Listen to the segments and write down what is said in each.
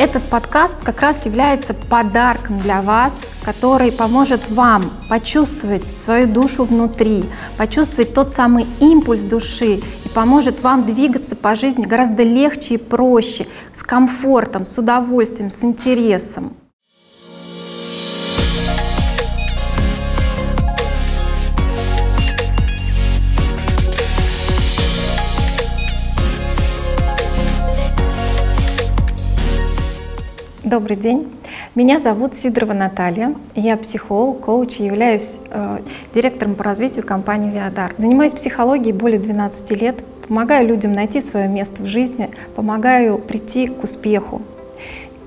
Этот подкаст как раз является подарком для вас, который поможет вам почувствовать свою душу внутри, почувствовать тот самый импульс души и поможет вам двигаться по жизни гораздо легче и проще, с комфортом, с удовольствием, с интересом. Добрый день. Меня зовут Сидорова Наталья. Я психолог, коуч и являюсь э, директором по развитию компании Виадар. Занимаюсь психологией более 12 лет, помогаю людям найти свое место в жизни, помогаю прийти к успеху.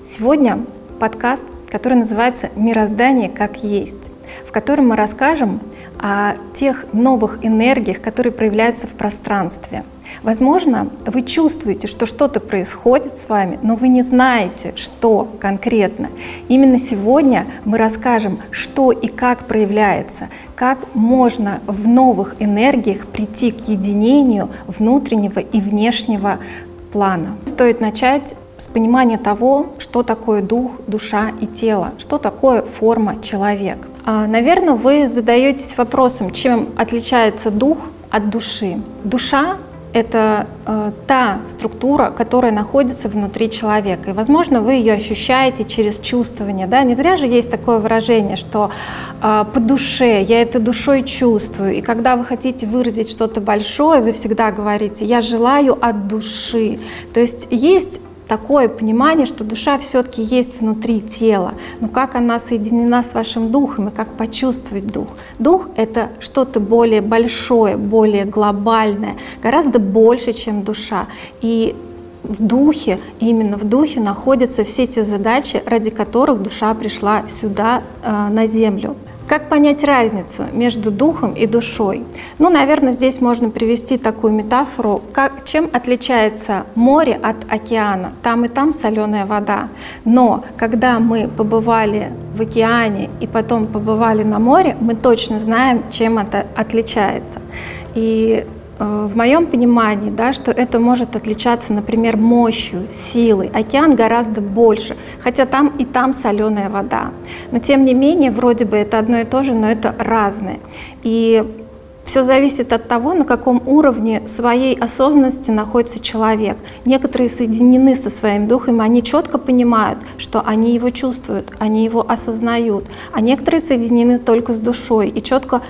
Сегодня подкаст, который называется «Мироздание как есть», в котором мы расскажем о тех новых энергиях, которые проявляются в пространстве – Возможно, вы чувствуете, что что-то происходит с вами, но вы не знаете, что конкретно. Именно сегодня мы расскажем, что и как проявляется, как можно в новых энергиях прийти к единению внутреннего и внешнего плана. Стоит начать с понимания того, что такое дух, душа и тело, что такое форма человек. А, наверное, вы задаетесь вопросом, чем отличается дух от души. Душа это э, та структура, которая находится внутри человека. И, возможно, вы ее ощущаете через чувствование. Да? Не зря же есть такое выражение, что э, по душе, я это душой чувствую. И когда вы хотите выразить что-то большое, вы всегда говорите, я желаю от души. То есть есть такое понимание, что душа все-таки есть внутри тела. Но как она соединена с вашим духом и как почувствовать дух? Дух — это что-то более большое, более глобальное, гораздо больше, чем душа. И в духе, именно в духе находятся все те задачи, ради которых душа пришла сюда, э, на землю. Как понять разницу между духом и душой? Ну, наверное, здесь можно привести такую метафору, как, чем отличается море от океана. Там и там соленая вода. Но когда мы побывали в океане и потом побывали на море, мы точно знаем, чем это отличается. И в моем понимании, да, что это может отличаться, например, мощью, силой. Океан гораздо больше, хотя там и там соленая вода. Но тем не менее, вроде бы это одно и то же, но это разное. И все зависит от того, на каком уровне своей осознанности находится человек. Некоторые соединены со своим духом, они четко понимают, что они его чувствуют, они его осознают, а некоторые соединены только с душой и четко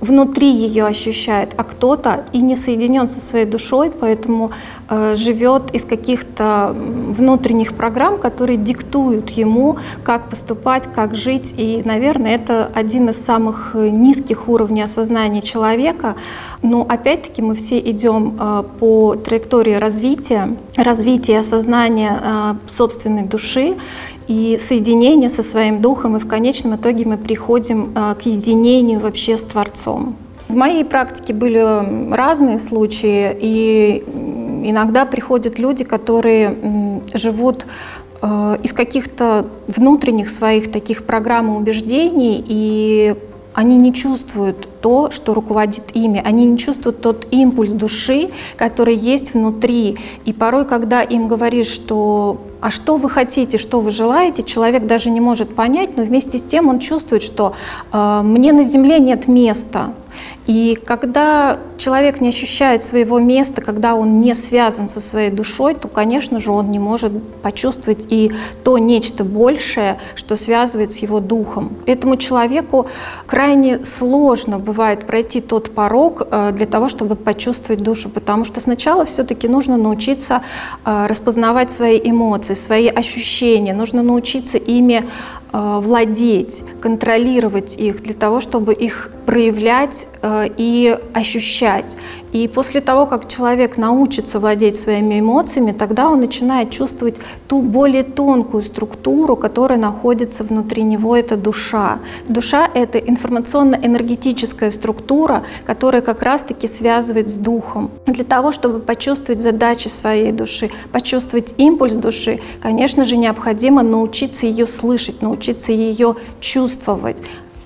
внутри ее ощущает, а кто-то и не соединен со своей душой, поэтому э, живет из каких-то внутренних программ, которые диктуют ему, как поступать, как жить. И, наверное, это один из самых э, низких уровней осознания человека. Но опять-таки мы все идем э, по траектории развития, развития осознания э, собственной души и соединение со своим духом, и в конечном итоге мы приходим а, к единению вообще с Творцом. В моей практике были разные случаи, и иногда приходят люди, которые живут а, из каких-то внутренних своих таких программ и убеждений, и они не чувствуют то, что руководит ими, они не чувствуют тот импульс души, который есть внутри. И порой, когда им говоришь, что а что вы хотите, что вы желаете, человек даже не может понять, но вместе с тем он чувствует, что э, мне на земле нет места. И когда человек не ощущает своего места, когда он не связан со своей душой, то, конечно же, он не может почувствовать и то нечто большее, что связывает с его духом. Этому человеку крайне сложно бывает пройти тот порог э, для того, чтобы почувствовать душу, потому что сначала все-таки нужно научиться э, распознавать свои эмоции, свои ощущения, нужно научиться ими э, владеть, контролировать их для того, чтобы их проявлять и ощущать. И после того, как человек научится владеть своими эмоциями, тогда он начинает чувствовать ту более тонкую структуру, которая находится внутри него, это душа. Душа — это информационно-энергетическая структура, которая как раз-таки связывает с духом. Для того, чтобы почувствовать задачи своей души, почувствовать импульс души, конечно же, необходимо научиться ее слышать, научиться ее чувствовать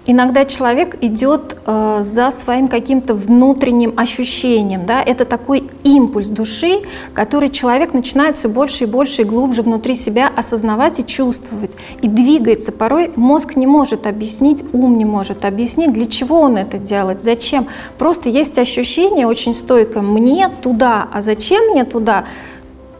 Иногда человек идет э, за своим каким-то внутренним ощущением. Да? Это такой импульс души, который человек начинает все больше и больше и глубже внутри себя осознавать и чувствовать. И двигается. Порой мозг не может объяснить, ум не может объяснить, для чего он это делает, зачем. Просто есть ощущение очень стойкое «мне туда», а зачем мне туда –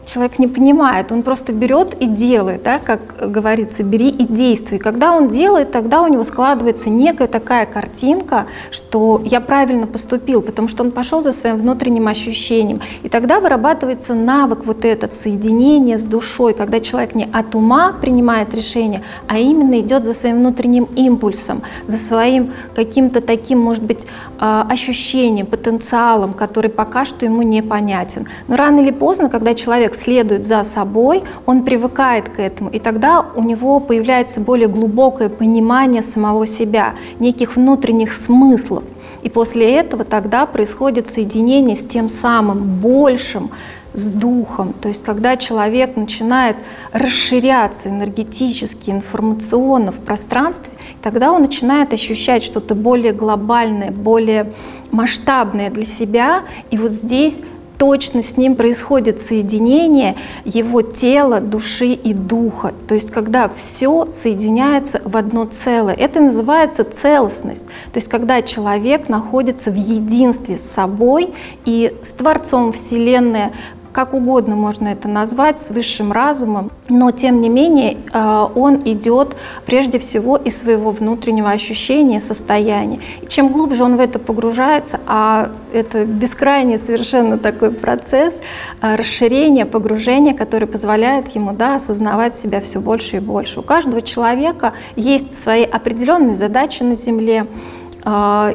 человек не понимает, он просто берет и делает, да, как говорится, бери и действуй. Когда он делает, тогда у него складывается некая такая картинка, что я правильно поступил, потому что он пошел за своим внутренним ощущением. И тогда вырабатывается навык вот этот соединение с душой, когда человек не от ума принимает решение, а именно идет за своим внутренним импульсом, за своим каким-то таким, может быть, а, ощущением, потенциалом, который пока что ему непонятен. Но рано или поздно, когда человек следует за собой, он привыкает к этому, и тогда у него появляется более глубокое понимание самого себя, неких внутренних смыслов. И после этого тогда происходит соединение с тем самым большим, с духом. То есть когда человек начинает расширяться энергетически, информационно в пространстве, тогда он начинает ощущать что-то более глобальное, более масштабное для себя. И вот здесь точно с ним происходит соединение его тела, души и духа. То есть когда все соединяется в одно целое. Это называется целостность. То есть когда человек находится в единстве с собой и с Творцом Вселенной, как угодно можно это назвать, с высшим разумом, но тем не менее э, он идет прежде всего из своего внутреннего ощущения, состояния. И чем глубже он в это погружается, а это бескрайний совершенно такой процесс э, расширения, погружения, который позволяет ему да, осознавать себя все больше и больше. У каждого человека есть свои определенные задачи на Земле,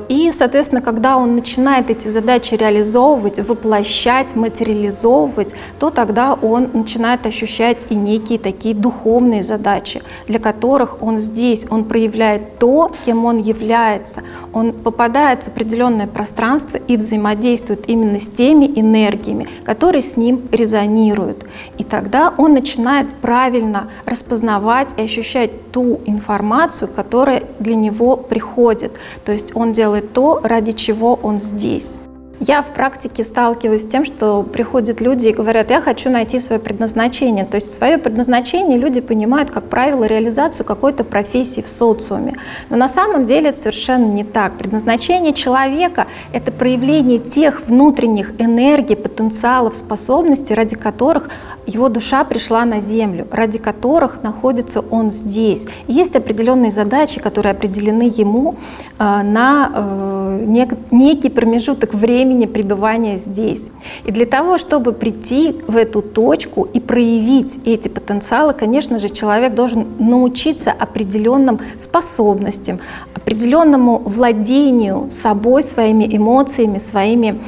и, соответственно, когда он начинает эти задачи реализовывать, воплощать, материализовывать, то тогда он начинает ощущать и некие такие духовные задачи, для которых он здесь, он проявляет то, кем он является. Он попадает в определенное пространство и взаимодействует именно с теми энергиями, которые с ним резонируют. И тогда он начинает правильно распознавать и ощущать ту информацию, которая для него приходит. То есть есть он делает то, ради чего он здесь. Я в практике сталкиваюсь с тем, что приходят люди и говорят, я хочу найти свое предназначение. То есть свое предназначение люди понимают, как правило, реализацию какой-то профессии в социуме. Но на самом деле это совершенно не так. Предназначение человека — это проявление тех внутренних энергий, потенциалов, способностей, ради которых его душа пришла на землю, ради которых находится он здесь. Есть определенные задачи, которые определены ему э, на э, нек некий промежуток времени пребывания здесь. И для того, чтобы прийти в эту точку и проявить эти потенциалы, конечно же, человек должен научиться определенным способностям, определенному владению собой, своими эмоциями, своими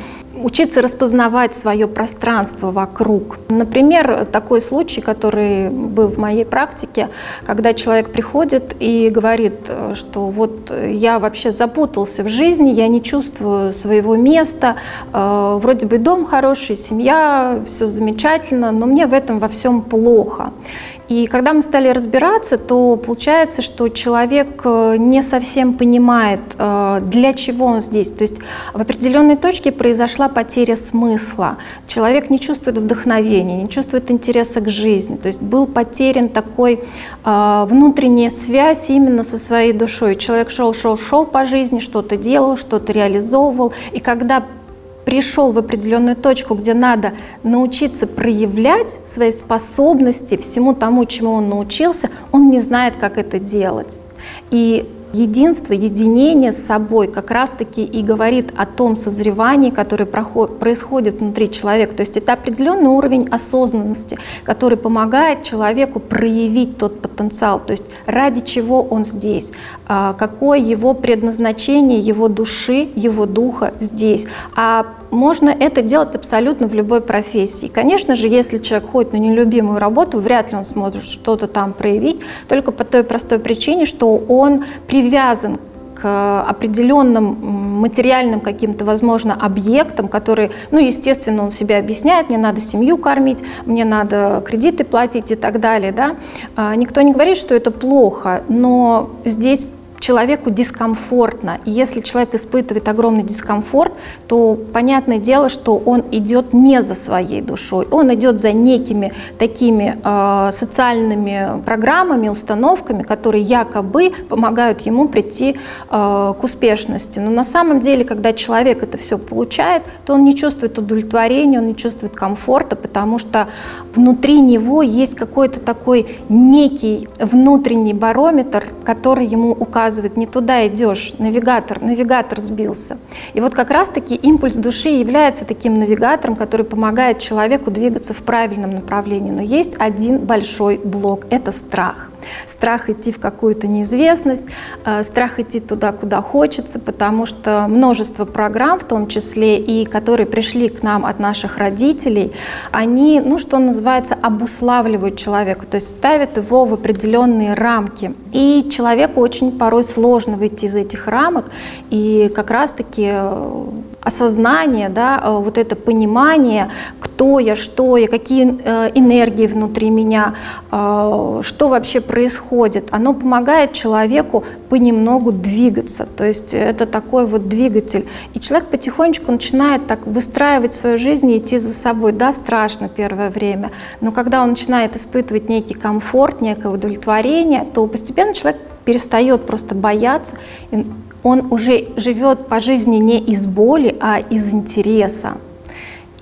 учиться распознавать свое пространство вокруг. Например, такой случай, который был в моей практике, когда человек приходит и говорит, что вот я вообще запутался в жизни, я не чувствую своего места, э, вроде бы дом хороший, семья, все замечательно, но мне в этом во всем плохо. И когда мы стали разбираться, то получается, что человек э, не совсем понимает, э, для чего он здесь. То есть в определенной точке произошла потеря смысла. Человек не чувствует вдохновения, не чувствует интереса к жизни. То есть был потерян такой э, внутренняя связь именно со своей душой. Человек шел, шел, шел по жизни, что-то делал, что-то реализовывал. И когда пришел в определенную точку, где надо научиться проявлять свои способности всему тому, чему он научился, он не знает, как это делать. И Единство, единение с собой как раз-таки и говорит о том созревании, которое происходит внутри человека. То есть это определенный уровень осознанности, который помогает человеку проявить тот потенциал, то есть ради чего он здесь, а, какое его предназначение его души, его духа здесь. А можно это делать абсолютно в любой профессии. Конечно же, если человек ходит на нелюбимую работу, вряд ли он сможет что-то там проявить, только по той простой причине, что он привязан к определенным материальным каким-то, возможно, объектам, которые, ну, естественно, он себе объясняет, мне надо семью кормить, мне надо кредиты платить и так далее, да. А, никто не говорит, что это плохо, но здесь человеку дискомфортно. И если человек испытывает огромный дискомфорт, то понятное дело, что он идет не за своей душой, он идет за некими такими э, социальными программами, установками, которые якобы помогают ему прийти э, к успешности. Но на самом деле, когда человек это все получает, то он не чувствует удовлетворения, он не чувствует комфорта, потому что внутри него есть какой-то такой некий внутренний барометр, который ему указывает, не туда идешь, навигатор, навигатор сбился. И вот как раз-таки импульс души является таким навигатором, который помогает человеку двигаться в правильном направлении. Но есть один большой блок – это страх страх идти в какую-то неизвестность, э, страх идти туда, куда хочется, потому что множество программ, в том числе и которые пришли к нам от наших родителей, они, ну, что называется, обуславливают человека, то есть ставят его в определенные рамки. И человеку очень порой сложно выйти из этих рамок, и как раз-таки э, осознание, да, э, вот это понимание, кто я, что я, какие энергии внутри меня, что вообще происходит, оно помогает человеку понемногу двигаться. То есть это такой вот двигатель. И человек потихонечку начинает так выстраивать свою жизнь и идти за собой. Да, страшно первое время, но когда он начинает испытывать некий комфорт, некое удовлетворение, то постепенно человек перестает просто бояться, он уже живет по жизни не из боли, а из интереса.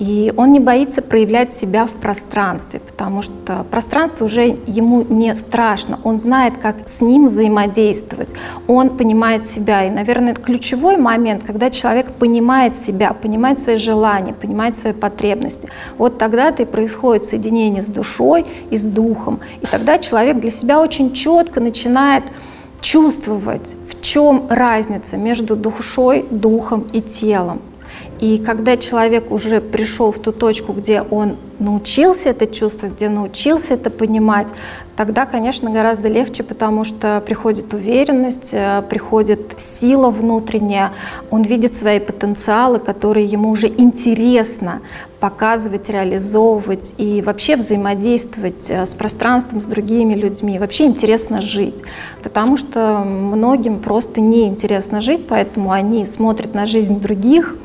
И он не боится проявлять себя в пространстве, потому что пространство уже ему не страшно. Он знает, как с ним взаимодействовать. Он понимает себя. И, наверное, это ключевой момент, когда человек понимает себя, понимает свои желания, понимает свои потребности. Вот тогда-то и происходит соединение с душой и с духом. И тогда человек для себя очень четко начинает чувствовать, в чем разница между душой, духом и телом. И когда человек уже пришел в ту точку, где он научился это чувствовать, где научился это понимать, тогда, конечно, гораздо легче, потому что приходит уверенность, э, приходит сила внутренняя, он видит свои потенциалы, которые ему уже интересно показывать, реализовывать и вообще взаимодействовать э, с пространством, с другими людьми. Вообще интересно жить, потому что многим просто неинтересно жить, поэтому они смотрят на жизнь других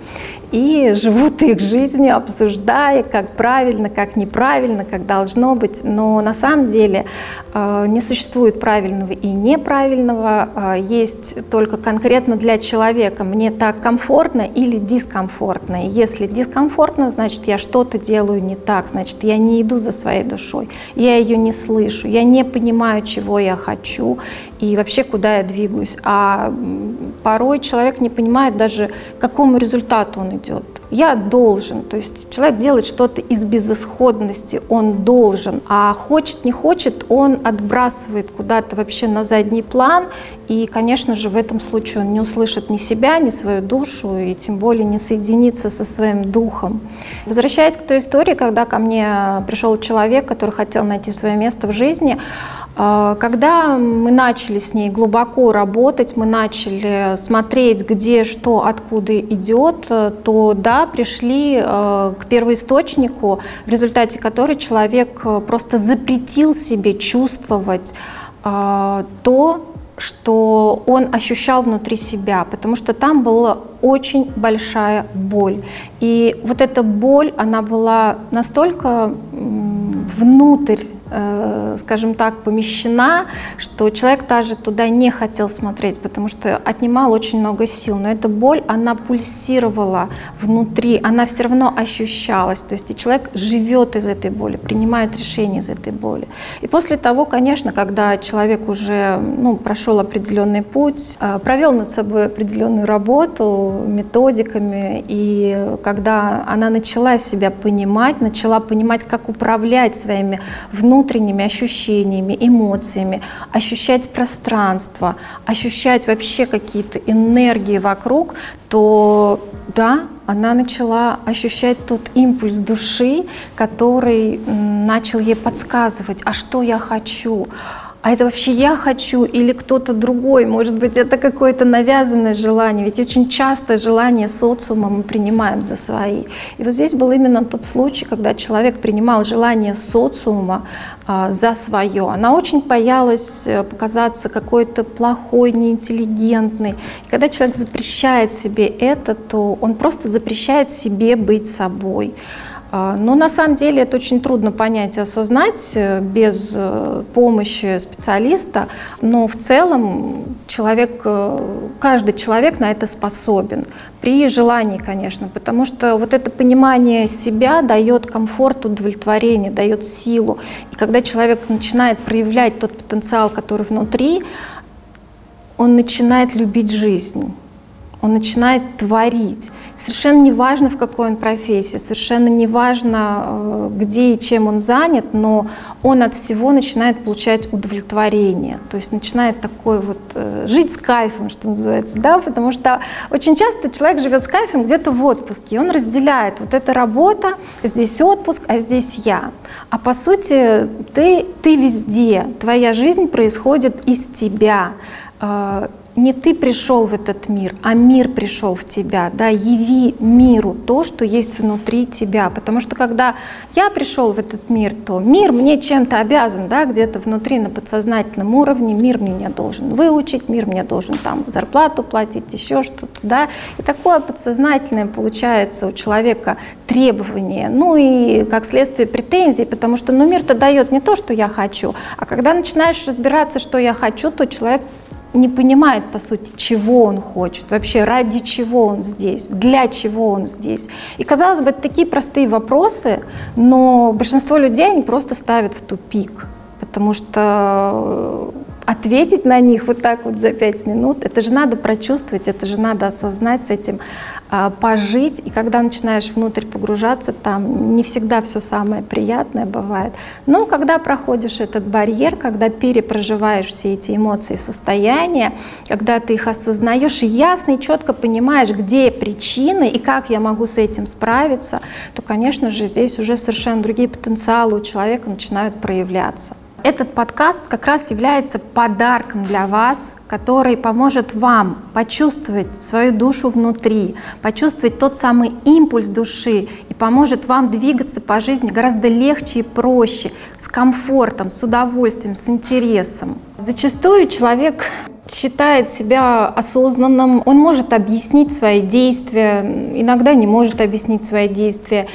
и живут их жизнью, обсуждая, как правильно, как неправильно, как должно быть. Но на самом деле э, не существует правильного и неправильного, э, есть только конкретно для человека. Мне так комфортно или дискомфортно. Если дискомфортно, значит я что-то делаю не так, значит я не иду за своей душой, я ее не слышу, я не понимаю, чего я хочу и вообще куда я двигаюсь. А порой человек не понимает даже, к какому результату он идет. Я должен, то есть человек делает что-то из безысходности, он должен, а хочет, не хочет, он отбрасывает куда-то вообще на задний план, и, конечно же, в этом случае он не услышит ни себя, ни свою душу, и тем более не соединится со своим духом. Возвращаясь к той истории, когда ко мне пришел человек, который хотел найти свое место в жизни, когда мы начали с ней глубоко работать, мы начали смотреть, где что, откуда идет, то да, пришли э, к первоисточнику, в результате которой человек просто запретил себе чувствовать а, то, что он ощущал внутри себя, потому что там была очень большая боль. И вот эта боль, она была настолько внутрь скажем так, помещена, что человек даже туда не хотел смотреть, потому что отнимал очень много сил. Но эта боль, она пульсировала внутри, она все равно ощущалась. То есть и человек живет из этой боли, принимает решения из этой боли. И после того, конечно, когда человек уже ну, прошел определенный путь, э, провел над собой определенную работу методиками, и когда она начала себя понимать, начала понимать, как управлять своими внутренними внутренними ощущениями, эмоциями, ощущать пространство, ощущать вообще какие-то энергии вокруг, то да, она начала ощущать тот импульс души, который начал ей подсказывать, а что я хочу, а это вообще я хочу или кто-то другой, может быть, это какое-то навязанное желание, ведь очень часто желание социума мы принимаем за свои. И вот здесь был именно тот случай, когда человек принимал желание социума а, за свое. Она очень боялась э, показаться какой-то плохой, неинтеллигентной. Когда человек запрещает себе это, то он просто запрещает себе быть собой. А, но на самом деле это очень трудно понять и осознать э, без э, помощи специалиста, но в целом человек, э, каждый человек на это способен, при желании, конечно, потому что вот это понимание себя дает комфорт, удовлетворение, дает силу. И когда человек начинает проявлять тот потенциал, который внутри, он начинает любить жизнь он начинает творить. Совершенно не важно, в какой он профессии, совершенно не важно, э, где и чем он занят, но он от всего начинает получать удовлетворение. То есть начинает такой вот э, жить с кайфом, что называется, да, потому что очень часто человек живет с кайфом где-то в отпуске, и он разделяет вот эта работа, здесь отпуск, а здесь я. А по сути ты, ты везде, твоя жизнь происходит из тебя э, не ты пришел в этот мир, а мир пришел в тебя, да, яви миру то, что есть внутри тебя, потому что когда я пришел в этот мир, то мир мне чем-то обязан, да, где-то внутри на подсознательном уровне, мир меня должен выучить, мир мне должен там зарплату платить, еще что-то, да, и такое подсознательное получается у человека требование, ну и как следствие претензий, потому что, ну, мир-то дает не то, что я хочу, а когда начинаешь разбираться, что я хочу, то человек не понимает, по сути, чего он хочет, вообще ради чего он здесь, для чего он здесь. И, казалось бы, это такие простые вопросы, но большинство людей они просто ставят в тупик, потому что ответить на них вот так вот за пять минут, это же надо прочувствовать, это же надо осознать с этим, пожить. И когда начинаешь внутрь погружаться, там не всегда все самое приятное бывает. Но когда проходишь этот барьер, когда перепроживаешь все эти эмоции состояния, когда ты их осознаешь и ясно и четко понимаешь, где причины и как я могу с этим справиться, то, конечно же, здесь уже совершенно другие потенциалы у человека начинают проявляться этот подкаст как раз является подарком для вас, который поможет вам почувствовать свою душу внутри, почувствовать тот самый импульс души и поможет вам двигаться по жизни гораздо легче и проще, с комфортом, с удовольствием, с интересом. Зачастую человек считает себя осознанным, он может объяснить свои действия, иногда не может объяснить свои действия.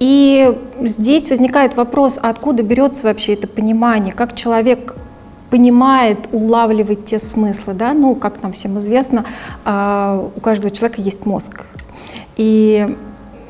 И здесь возникает вопрос, а откуда берется вообще это понимание, как человек понимает, улавливает те смыслы, да, ну, как нам всем известно, а, у каждого человека есть мозг. И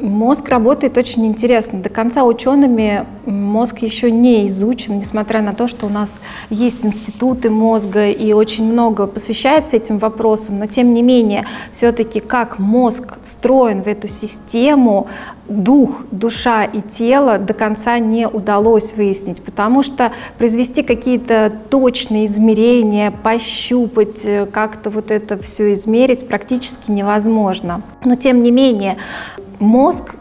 Мозг работает очень интересно. До конца учеными мозг еще не изучен, несмотря на то, что у нас есть институты мозга и очень много посвящается этим вопросам, но тем не менее, все-таки как мозг встроен в эту систему, дух, душа и тело до конца не удалось выяснить, потому что произвести какие-то точные измерения, пощупать, э, как-то вот это все измерить практически невозможно. Но тем не менее, мозг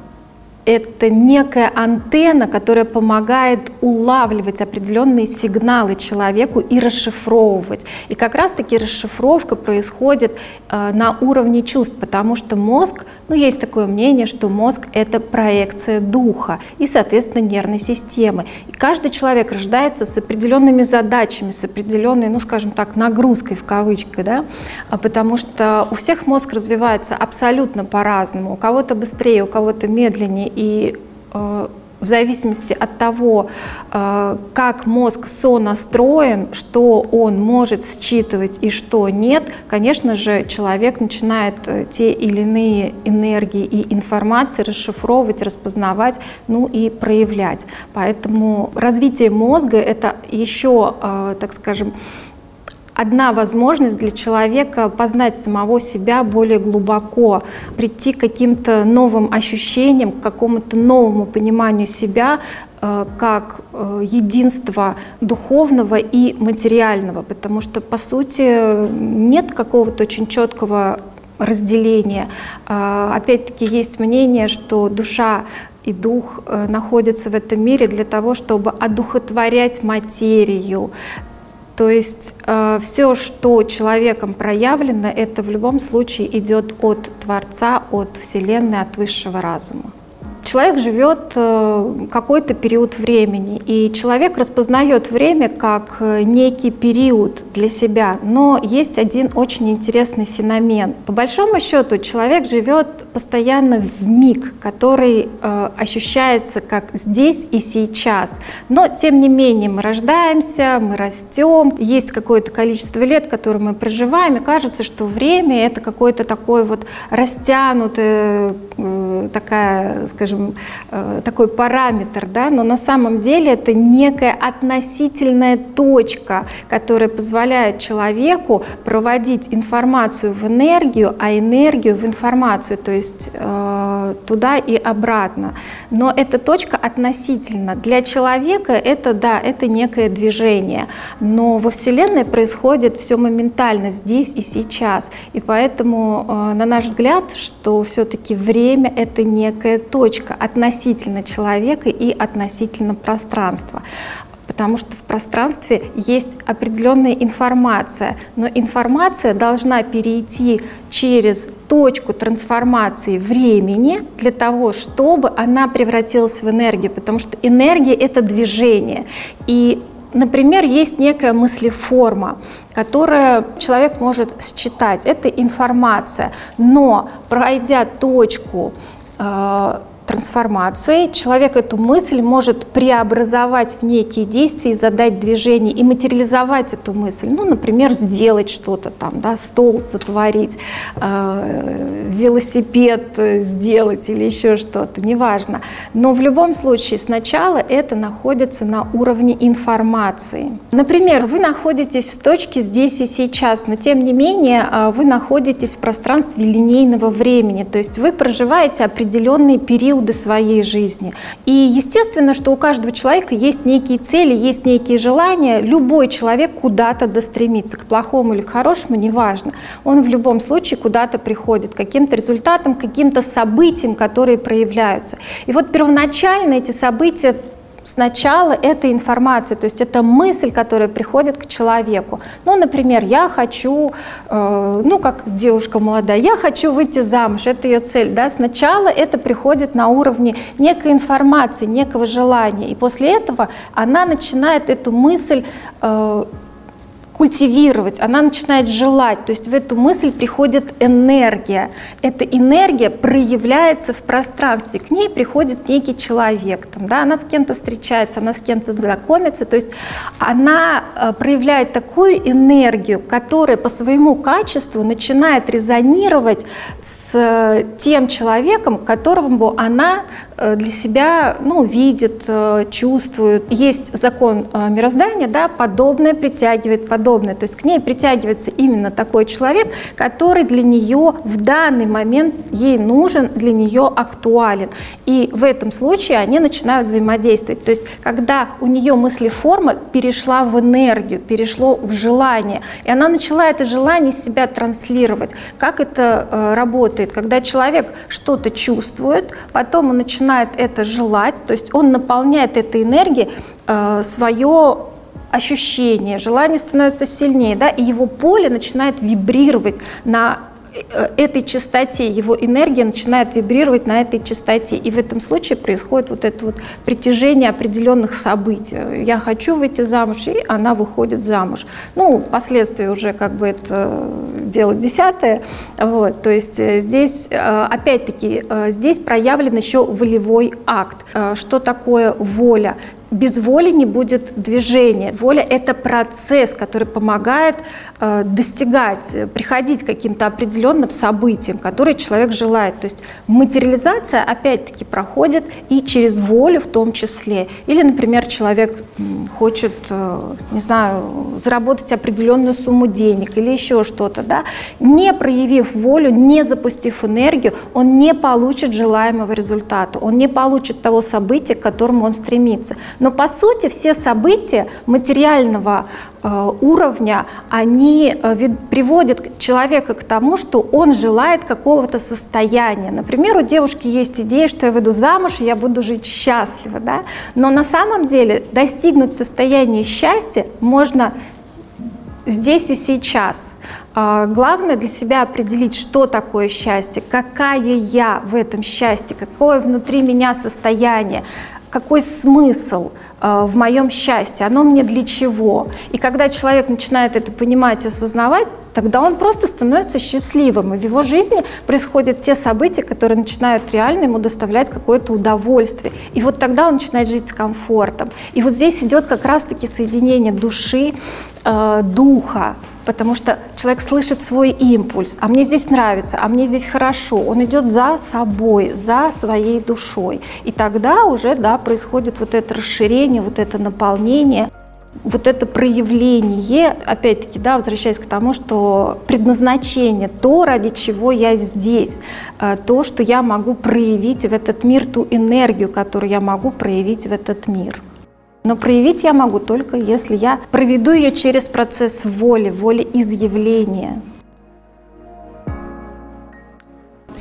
это некая антенна, которая помогает улавливать определенные сигналы человеку и расшифровывать. И как раз-таки расшифровка происходит э, на уровне чувств, потому что мозг, ну есть такое мнение, что мозг это проекция духа и, соответственно, нервной системы. И каждый человек рождается с определенными задачами, с определенной, ну скажем так, нагрузкой в кавычках, да, а потому что у всех мозг развивается абсолютно по-разному, у кого-то быстрее, у кого-то медленнее, и э, в зависимости от того, э, как мозг сонастроен, что он может считывать и что нет, конечно же, человек начинает э, те или иные энергии и информации расшифровывать, распознавать, ну и проявлять. Поэтому развитие мозга — это еще, так скажем, одна возможность для человека познать самого себя более глубоко, прийти к каким-то новым ощущениям, к какому-то новому пониманию себя э, как э, единство духовного и материального, потому что, по сути, нет какого-то очень четкого разделения. А, опять-таки есть мнение, что душа и дух э, находятся в этом мире для того, чтобы одухотворять материю, То есть э, все, что человеком проявлено, это в любом случае идет от Творца, от Вселенной, от высшего разума. Человек живет э, какой-то период времени, и человек распознает время как э, некий период для себя. Но есть один очень интересный феномен. По большому счету человек живет постоянно в миг, который э, ощущается как здесь и сейчас. Но тем не менее мы рождаемся, мы растем, есть какое-то количество лет, которые мы проживаем, и кажется, что время это какой-то такой вот растянутый, э, такая, скажем, э, такой параметр, да, но на самом деле это некая относительная точка, которая позволяет человеку проводить информацию в энергию, а энергию в информацию, то есть э, туда и обратно. Но эта точка относительно. Для человека это, да, это некое движение. Но во Вселенной происходит все моментально, здесь и сейчас. И поэтому, э, на наш взгляд, что все-таки время — это некая точка относительно человека и относительно пространства потому что в пространстве есть определенная информация, но информация должна перейти через точку трансформации времени для того, чтобы она превратилась в энергию, потому что энергия — это движение. И Например, есть некая мыслеформа, которую человек может считать. Это информация. Но пройдя точку э, трансформации человек эту мысль может преобразовать в некие действия, задать движение и материализовать эту мысль. Ну, например, сделать что-то там, да, стол сотворить, э, велосипед сделать или еще что-то, неважно. Но в любом случае сначала это находится на уровне информации. Например, вы находитесь в точке здесь и сейчас, но тем не менее э, вы находитесь в пространстве линейного времени, то есть вы проживаете определенный период периоды своей жизни. И естественно, что у каждого человека есть некие цели, есть некие желания. Любой человек куда-то достремится, к плохому или к хорошему, неважно. Он в любом случае куда-то приходит, к каким-то результатам, к каким-то событиям, которые проявляются. И вот первоначально эти события Сначала это информация, то есть это мысль, которая приходит к человеку. Ну, например, я хочу, э, ну, как девушка молодая, я хочу выйти замуж, это ее цель. Да? Сначала это приходит на уровне некой информации, некого желания, и после этого она начинает эту мысль э, культивировать, она начинает желать, то есть в эту мысль приходит энергия. Эта энергия проявляется в пространстве, к ней приходит некий человек, там, да, она с кем-то встречается, она с кем-то знакомится, то есть она э, проявляет такую энергию, которая по своему качеству начинает резонировать с э, тем человеком, которому она Э, для себя ну, видит, чувствует. Есть закон мироздания, да, подобное притягивает подобное. То есть к ней притягивается именно такой человек, который для нее в данный момент ей нужен, для нее актуален. И в этом случае они начинают взаимодействовать. То есть когда у нее мыслеформа перешла в энергию, перешло в желание, и она начала это желание себя транслировать. Как это работает? Когда человек что-то чувствует, потом он начинает это желать, то есть он наполняет этой энергией э, свое ощущение, желание становится сильнее, да, и его поле начинает вибрировать на Э, этой частоте, его энергия начинает вибрировать на этой частоте. И в этом случае происходит вот это вот притяжение определенных событий. Я хочу выйти замуж, и она выходит замуж. Ну, последствия уже как бы это дело десятое. Вот, то есть э, здесь, э, опять-таки, здесь проявлен еще волевой акт. Что такое воля? Без воли не будет движения. Воля — это процесс, который помогает достигать, приходить к каким-то определенным событиям, которые человек желает. То есть материализация, опять-таки, проходит и через волю в том числе. Или, например, человек хочет, э, не знаю, заработать определенную сумму денег или еще что-то. Да? Не проявив волю, не запустив энергию, он не получит желаемого результата, он не получит того события, к которому он стремится. Но по сути все события материального э, уровня, они э, приводят человека к тому, что он желает какого-то состояния. Например, у девушки есть идея, что я выйду замуж, и я буду жить счастливо. Да? Но на самом деле достигнуть состояния счастья можно здесь и сейчас. А, главное для себя определить, что такое счастье, какая я в этом счастье, какое внутри меня состояние, какой смысл э, в моем счастье, оно мне для чего. И когда человек начинает это понимать, осознавать, тогда он просто становится счастливым, и в его жизни происходят те события, которые начинают реально ему доставлять какое-то удовольствие. И вот тогда он начинает жить с комфортом. И вот здесь идет как раз-таки соединение души, э, духа, потому что человек слышит свой импульс, а мне здесь нравится, а мне здесь хорошо, он идет за собой, за своей душой. И тогда уже да, происходит вот это расширение, вот это наполнение, вот это проявление, опять-таки, да, возвращаясь к тому, что предназначение, то, ради чего я здесь, э, то, что я могу проявить в этот мир, ту энергию, которую я могу проявить в этот мир. Но проявить я могу только если я проведу ее через процесс воли, воли изъявления.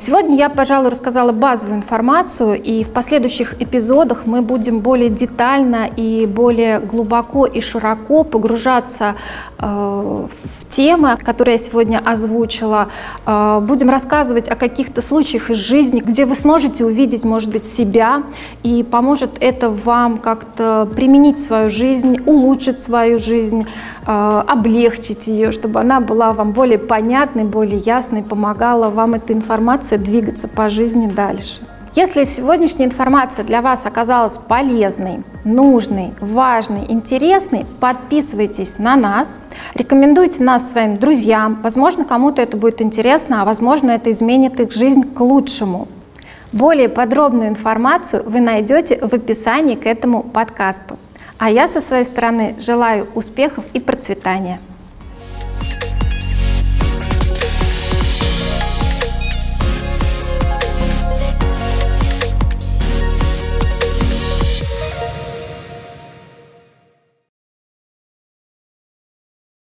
Сегодня я, пожалуй, рассказала базовую информацию, и в последующих эпизодах мы будем более детально и более глубоко и широко погружаться э, в темы, которые я сегодня озвучила. Э, будем рассказывать о каких-то случаях из жизни, где вы сможете увидеть, может быть, себя, и поможет это вам как-то применить свою жизнь, улучшить свою жизнь, э, облегчить ее, чтобы она была вам более понятной, более ясной, помогала вам эта информация информация двигаться по жизни дальше. Если сегодняшняя информация для вас оказалась полезной, нужной, важной, интересной, подписывайтесь на нас, рекомендуйте нас своим друзьям. Возможно, кому-то это будет интересно, а возможно, это изменит их жизнь к лучшему. Более подробную информацию вы найдете в описании к этому подкасту. А я со своей стороны желаю успехов и процветания.